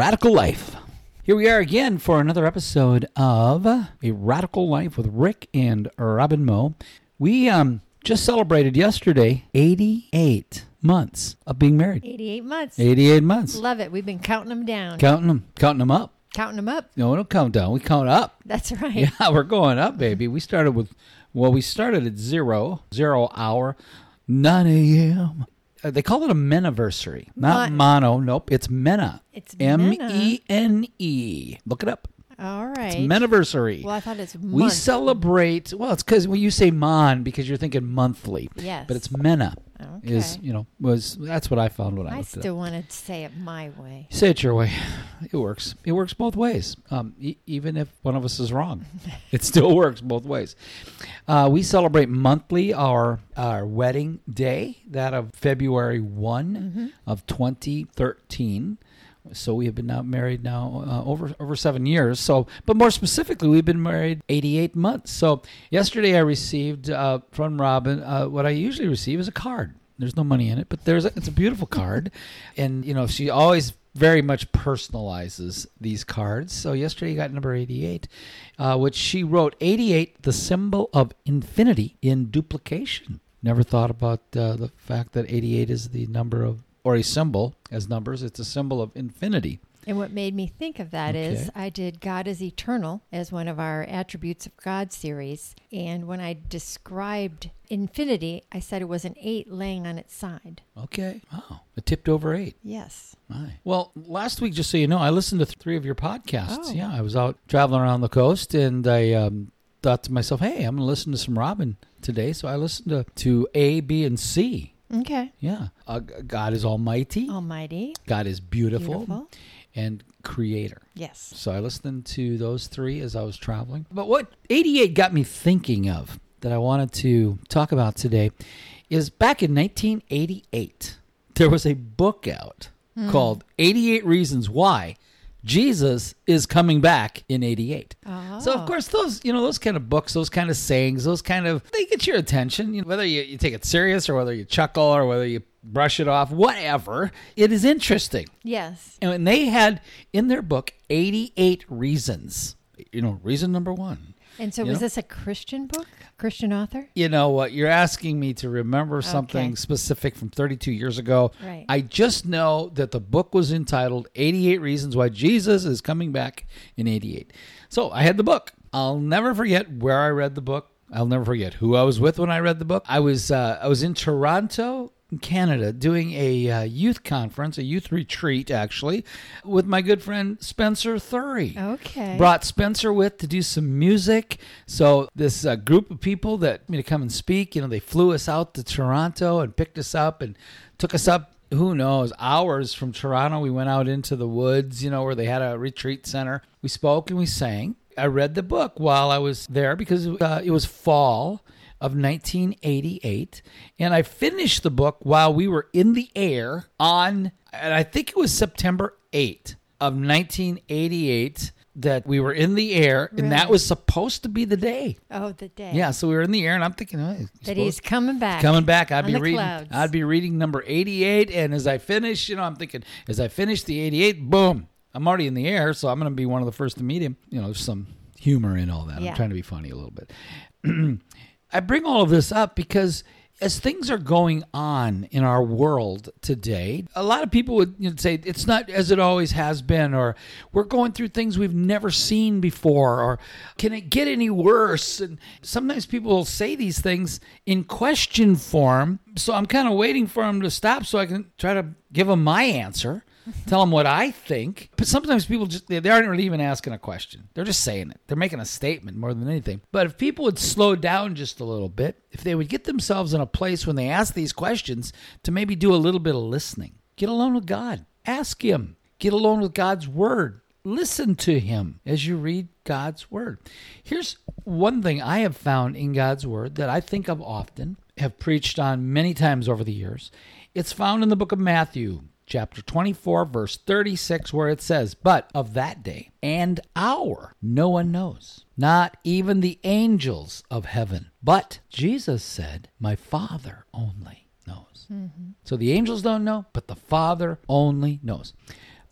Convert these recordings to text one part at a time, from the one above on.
Radical Life. Here we are again for another episode of A Radical Life with Rick and Robin Moe. We um, just celebrated yesterday 88 months of being married. 88 months. 88 months. Love it. We've been counting them down. Counting them, counting them up. counting them up. No, we don't count down. We count up. That's right. Yeah, we're going up, baby. We started with, well, we started at zero, zero hour, 9 a.m. Uh, they call it a meniversary, not Mon- mono. Nope, it's mena. It's M. E N E. Look it up. All right. It's meniversary. well, I thought it's we celebrate. Well, it's because when you say mon, because you're thinking monthly. Yes. But it's mena. Is you know was that's what I found when I, I looked it up. still wanted to say it my way. Say it your way. It works. It works both ways. Um, e- even if one of us is wrong, it still works both ways. Uh, we celebrate monthly our our wedding day, that of February one of 2013. So we have been now married now uh, over over seven years. So, but more specifically, we've been married 88 months. So yesterday, I received uh, from Robin uh, what I usually receive is a card. There's no money in it, but there's a, it's a beautiful card, and you know she always very much personalizes these cards. So yesterday, you got number 88, uh, which she wrote 88, the symbol of infinity in duplication. Never thought about uh, the fact that 88 is the number of or a symbol as numbers. It's a symbol of infinity. And what made me think of that is Okay. I did God is eternal as one of our attributes of God series. And when I described infinity, I said it was an eight laying on its side. Okay. Wow. It tipped over eight. Yes. My. Well, last week, just so you know, I listened to th- three of your podcasts. Oh. Yeah, I was out traveling around the coast, and I um, thought to myself, "Hey, I'm going to listen to some Robin today." So I listened to to A, B, and C. Okay. Yeah, uh, God is Almighty. Almighty. God is beautiful, Beautiful. and Creator. Yes. So I listened to those three as I was traveling. But what 88 got me thinking of that I wanted to talk about today is back in 1988, there was a book out called 88 Reasons Why Jesus is Coming Back in 88. So of Oh. course those you know those kind of books, those kind of sayings, those kind of they get your attention. You know, whether you, you take it serious or whether you chuckle or whether you brush it off, whatever, it is interesting. Yes. And they had in their book 88 reasons. You know, reason number one. And so was know? this a Christian book? Christian author? You know what? You're asking me to remember something Okay. specific from 32 years ago. Right. I just know that the book was entitled 88 Reasons Why Jesus is Coming Back in 88. So I had the book. I'll never forget where I read the book. I'll never forget who I was with when I read the book. I was uh, I was in Toronto, Canada, doing a uh, youth conference, a youth retreat, actually, with my good friend Spencer Thury Okay. brought Spencer with to do some music. So this uh, group of people that me to come and speak, you know, they flew us out to Toronto and picked us up and took us up. Who knows? Hours from Toronto, we went out into the woods, you know, where they had a retreat center. We spoke and we sang. I read the book while I was there because uh, it was fall of 1988 and I finished the book while we were in the air on and I think it was September 8th of 1988 that we were in the air and that was supposed to be the day. oh, the day. Yeah, so we were in the air and I'm thinking oh, he's That he's coming back. coming back. I'd be reading clouds. I'd be reading number 88 and as I finish, you know, I'm thinking as I finish the 88, boom, I'm already in the air, so I'm going to be one of the first to meet him. You know, there's some humor in all that. I'm trying to be funny a little bit. I bring all of this up because as things are going on in our world today, a lot of people would you know, say it's not as it always has been, or we're going through things we've never seen before, or can it get any worse? And sometimes people will say these things in question form. So I'm kind of waiting for them to stop so I can try to give them my answer tell them what I think. But sometimes people just they, aren't really even asking a question. They're just saying it. They're making a statement more than anything. But if people would slow down just a little bit, if they would get themselves in a place when they ask these questions to maybe do a little bit of listening. Get alone with God. Ask him. Get alone with God's word. Listen to him as you read God's word. Here's one thing I have found in God's word that I think of often, have preached on many times over the years. It's found in the book of Matthew, chapter 24, verse 36, where it says, But of that day and hour no one knows, not even the angels of heaven. But Jesus said, My Father only knows. Mm-hmm. So the angels don't know, but the Father only knows.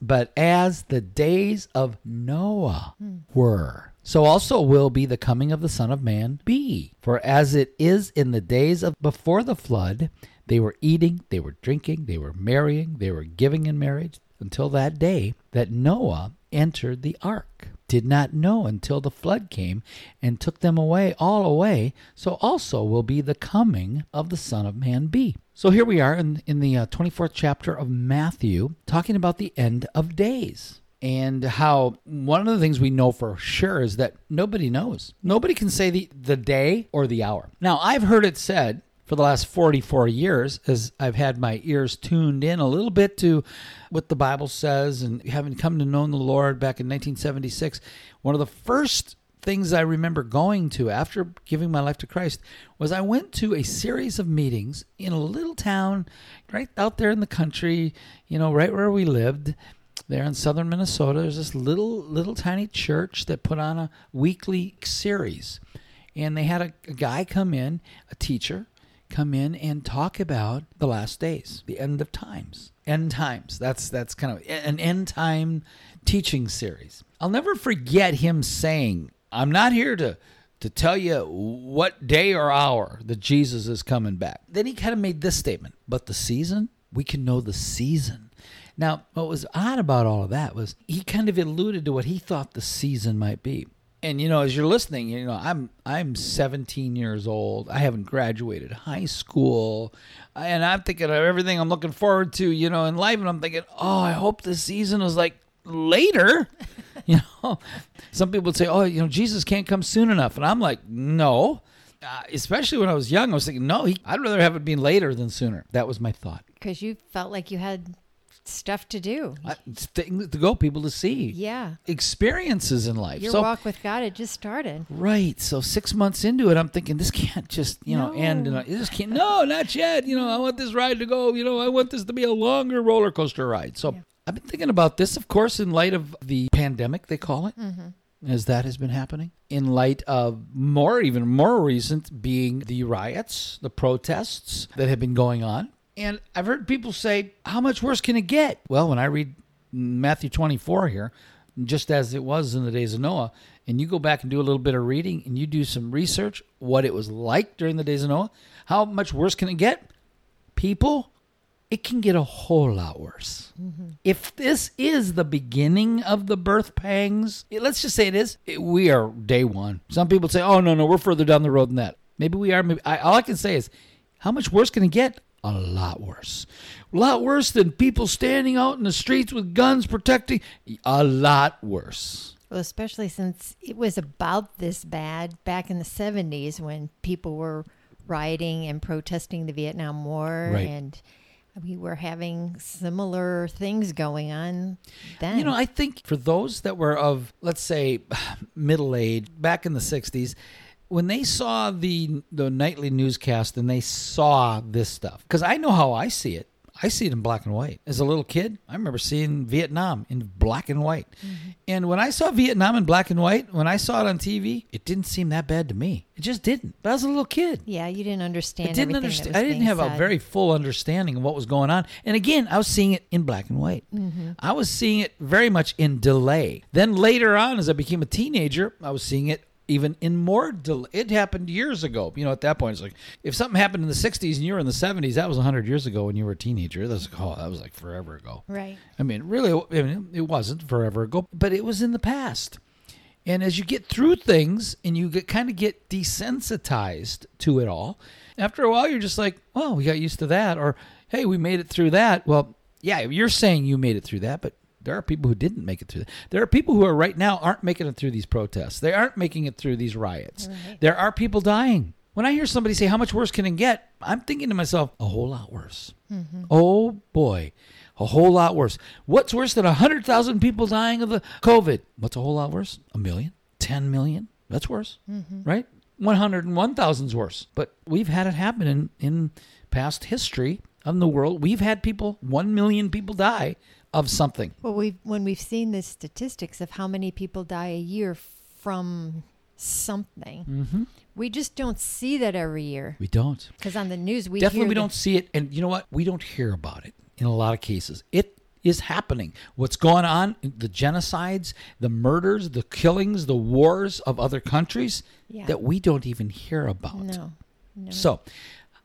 but as the days of Noah hmm. were. So also will be the coming of the Son of Man be. For as it is in the days of before the flood, they were eating, they were drinking, they were marrying, they were giving in marriage until that day that Noah entered the ark. Did not know until the flood came and took them away, all away. So also will be the coming of the Son of Man be. So here we are in, in the uh, 24th chapter of Matthew, talking about the end of days and how one of the things we know for sure is that nobody knows. Nobody can say the, the day or the hour. Now, I've heard it said for the last 44 years as I've had my ears tuned in a little bit to what the Bible says and having come to know the Lord back in 1976. One of the first things I remember going to after giving my life to Christ was I went to a series of meetings in a little town right out there in the country, you know, right where we lived there in southern Minnesota. There's this little little tiny church that put on a weekly series. And they had a, a guy come in, a teacher, come in and talk about the last days, the end of times. End times. That's that's kind of an end time teaching series. I'll never forget him saying, "I'm not here to to tell you what day or hour that Jesus is coming back." Then he kind of made this statement, "But the season, we can know the season." Now, what was odd about all of that was he kind of alluded to what he thought the season might be. And you know, as you're listening, you know, I'm I'm 17 years old. I haven't graduated high school, and I'm thinking of everything I'm looking forward to, you know, in life. And I'm thinking, oh, I hope this season is like later. you know, some people would say, oh, you know, Jesus can't come soon enough, and I'm like, no. Uh, especially when I was young, I was thinking, no, he, I'd rather have it be later than sooner. That was my thought. Because you felt like you had stuff to do. Uh, things to go, people to see. Yeah. Experiences in life. Your so, walk with God had just started. Right. So six months into it, I'm thinking this can't just you know No. end. And I this can't. No, not yet. You know, I want this ride to go. You know, I want this to be a longer roller coaster ride. So Yeah. I've been thinking about this, of course, in light of the pandemic, they call it. As that has been happening, in light of more, even more recent, being the riots, the protests that have been going on. And I've heard people say, How much worse can it get? Well, when I read Matthew 24 here, just as it was in the days of Noah, and you go back and do a little bit of reading and you do some research, what it was like during the days of Noah, how much worse can it get? People, it can get a whole lot worse. Mm-hmm. If this is the beginning of the birth pangs, it- let's just say it is, it- we are day one. Some people say, oh, no, no, we're further down the road than that. Maybe we are. Maybe, I, all I can say is, how much worse can it get? A lot worse. A lot worse than people standing out in the streets with guns protecting. A lot worse. Well, especially since it was about this bad back in the 70s when people were rioting and protesting the Vietnam War. Right. And we were having similar things going on then. You know, I think for those that were of, let's say, middle age back in the 60s, when they saw the the nightly newscast and they saw this stuff, because I know how I see it. I see it in black and white. As a little kid, I remember seeing Vietnam in black and white. And when I saw Vietnam in black and white, when I saw it on TV, it didn't seem that bad to me. It just didn't. But I was a little kid. yeah, you didn't understand I didn't understand. I didn't have a very full understanding of what was going on. And again, I was seeing it in black and white. Mm-hmm. I was seeing it very much in delay. Then later on, as I became a teenager, I was seeing it even in more. It happened years ago. You know, at that point, it's like if something happened in the '60s and you were in the '70s, that was 100 years ago when you were a teenager. That's like, oh, that was like forever ago. Right. I mean, really, I mean, it wasn't forever ago, but it was in the past. And as you get through things and you get kind of get desensitized to it all, after a while you're just like, "Well, we got used to that," or "Hey, we made it through that." Well, yeah, you're saying you made it through that, but there are people who didn't make it through. There are people who are right now aren't making it through these protests. They aren't making it through these riots. Right. There are people dying. When I hear somebody say, "How much worse can it get?" I'm thinking to myself, "A whole lot worse." Mm-hmm. Oh boy, a whole lot worse. What's worse than 100,000 people dying of the COVID? What's a whole lot worse? A million? 10 million? That's worse, mm-hmm. right? 101,000's worse. But we've had it happen in, in past history of the world. We've had people, 1 million people die of something. Well, we when we've seen the statistics of how many people die a year from something, Mm-hmm. we just don't see that every year. We don't. Because on the news, we Definitely we the- don't see it. And you know what? We don't hear about it in a lot of cases. It is happening. What's going on, the genocides, the murders, the killings, the wars of other countries Yeah. that we don't even hear about. No. No. So,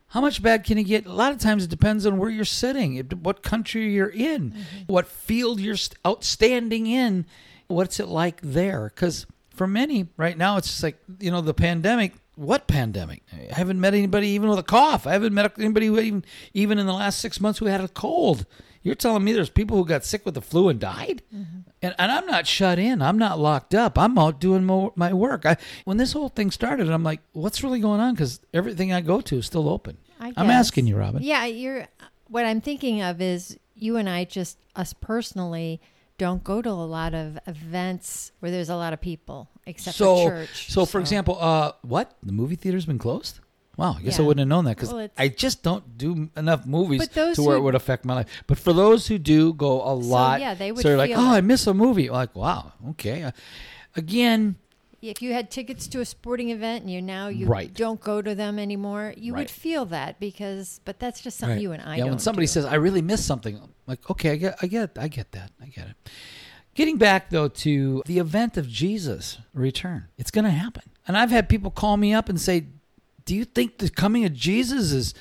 how much bad can it get? A lot of times it depends on where you're sitting, what country you're in, mm-hmm. what field you're outstanding in, what's it like there? Because for many, right now, it's just like, you know, the pandemic. What pandemic? I haven't met anybody even with a cough. I haven't met anybody who even, even in the last six months who had a cold. You're telling me there's people who got sick with the flu and died? And, and I'm not shut in. I'm not locked up. I'm out doing mo- my work. I, when this whole thing started, I'm like, what's really going on? Because everything I go to is still open. I I'm asking you, Robin. Yeah, you're. What I'm thinking of is you and I just us personally don't go to a lot of events where there's a lot of people, except so, for church. so for example, uh, what the movie theater's been closed? Wow, I guess I wouldn't have known that because Well, I just don't do enough movies to where it would affect my life. But for those who do go a lot, yeah, they would so like, oh, it. I miss a movie. Like, wow, okay. Uh, again, if you had tickets to a sporting event and you now you Right. don't go to them anymore, you Right. would feel that because. But that's just something Right. you and I yeah, don't. when somebody do. says I really miss something, I'm like okay, I get, I get, I get that, I get it. Getting back though to the event of Jesus' return, it's going to happen. And I've had people call me up and say, "Do you think the coming of Jesus is?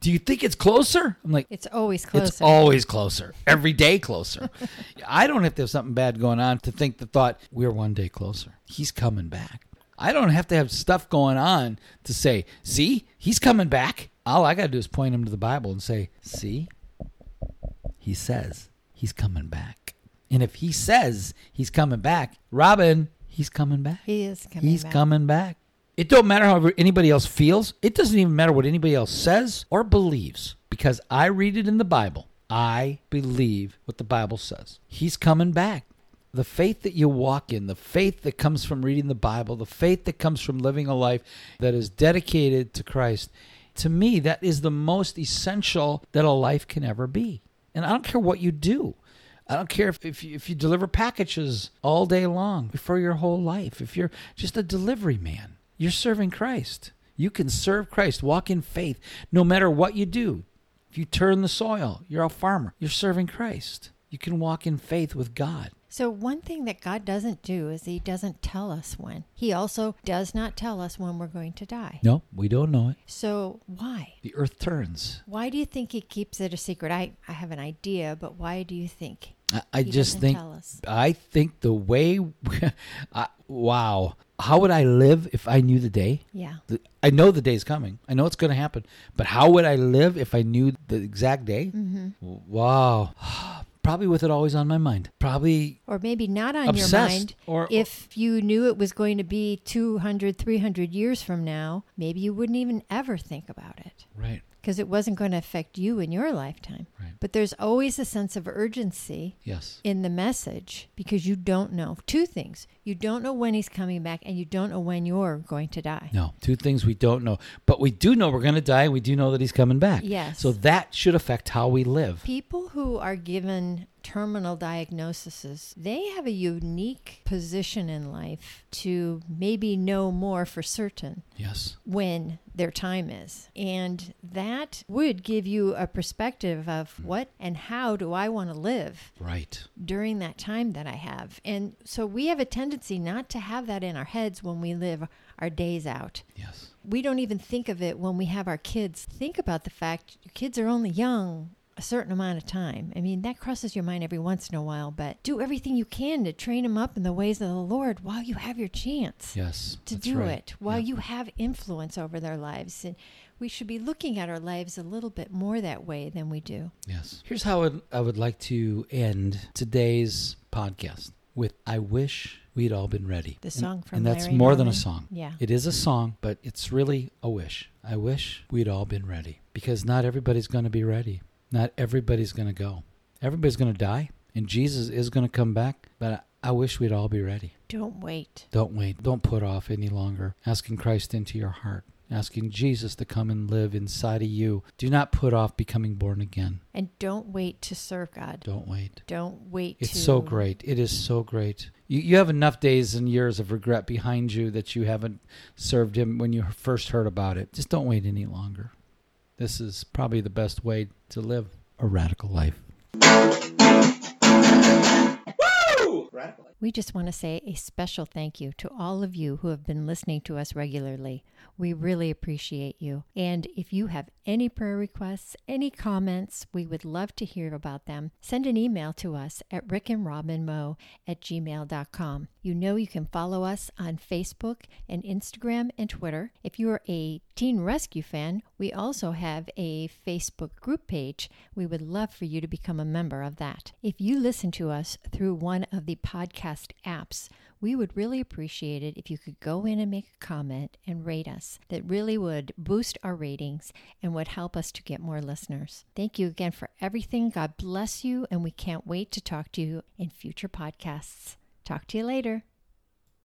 Do you think it's closer?" I'm like, it's always closer. it's always closer, every day closer. I don't have to have something bad going on to think the thought we're one day closer. He's coming back. I don't have to have stuff going on to say, see, he's coming back. All I got to do is point him to the Bible and say, see, he says he's coming back. And if he says he's coming back, Robin, he's coming back. he is coming. He's back. coming back. It don't matter how anybody else feels. It doesn't even matter what anybody else says or believes because I read it in the Bible. I believe what the Bible says. He's coming back. The faith that you walk in, the faith that comes from reading the Bible, the faith that comes from living a life that is dedicated to Christ, to me, that is the most essential that a life can ever be. And I don't care what you do. I don't care if, if, you, if you deliver packages all day long for your whole life. If you're just a delivery man, you're serving Christ. You can serve Christ, walk in faith, no matter what you do. If you turn the soil, you're a farmer, you're serving Christ. You can walk in faith with God. So one thing that God doesn't do is He doesn't tell us when. He also does not tell us when we're going to die. No, we don't know it. So why? The earth turns. Why do you think He keeps it a secret? I I have an idea, but why do you think? I, I He just think tell us. I think the way I, wow, how would I live if I knew the day? Yeah. The- I know the day's coming. I know it's going to happen. But how would I live if I knew the exact day? Mm-hmm. Wow. Probably with it always on my mind. Probably Or maybe not on your mind. or- if you knew it was going to be 200, 300 years from now, maybe you wouldn't even ever think about it right. Because it wasn't going to affect you in your lifetime. Right. But there's always a sense of urgency Yes. in the message because you don't know two things. You don't know when he's coming back and you don't know when you're going to die. No, two things we don't know, but we do know we're going to die, and we do know that he's coming back. Yes. So that should affect how we live. People who are given terminal diagnoses, they have a unique position in life to maybe know more for certain Yes. when their time is. And that would give you a perspective of hmm. what and how do I want to live Right. during that time that I have. And so we have a tendency not to have that in our heads when we live our days out. Yes. We don't even think of it when we have our kids. Think about the fact your kids are only young a certain amount of time. I mean, that crosses your mind every once in a while, but do everything you can to train them up in the ways of the Lord while you have your chance Yes. to do right. it, while Yeah. you have influence over their lives. And we should be looking at our lives a little bit more that way than we do. Yes. Here's how I would, I would like to end today's podcast with I wish we'd all been ready. The And- song from And that's Larry more than a song. Yeah. It is a song, but it's really a wish. I wish we'd all been ready because not everybody's going to be ready. Not everybody's going to go. Everybody's going to die, and Jesus is going to come back, but I, wish we'd all be ready. Don't wait. Don't wait. Don't put off any longer. Asking Christ into your heart. Asking Jesus to come and live inside of you. Do not put off becoming born again. And don't wait to serve God. Don't wait. Don't wait It's to so great. It is so great. You, you have enough days and years of regret behind you that you haven't served Him when you first heard about it. Just don't wait any longer. This is probably the best way to live a radical life. Woo! Radical life. We just want to say a special thank you to all of you who have been listening to us regularly. We really appreciate you. And if you have any prayer requests, any comments, we would love to hear about them. Send an email to us at rickandrobinmo at gmail.com. You know you can follow us on Facebook and Instagram and Twitter. If you are a Teen Rescue fan, we also have a Facebook group page. We would love for you to become a member of that. If you listen to us through one of the podcast apps, we would really appreciate it if you could go in and make a comment and rate us. That really would boost our ratings and would help us to get more listeners. Thank you again for everything. God bless you, and we can't wait to talk to you in future podcasts. Talk to you later.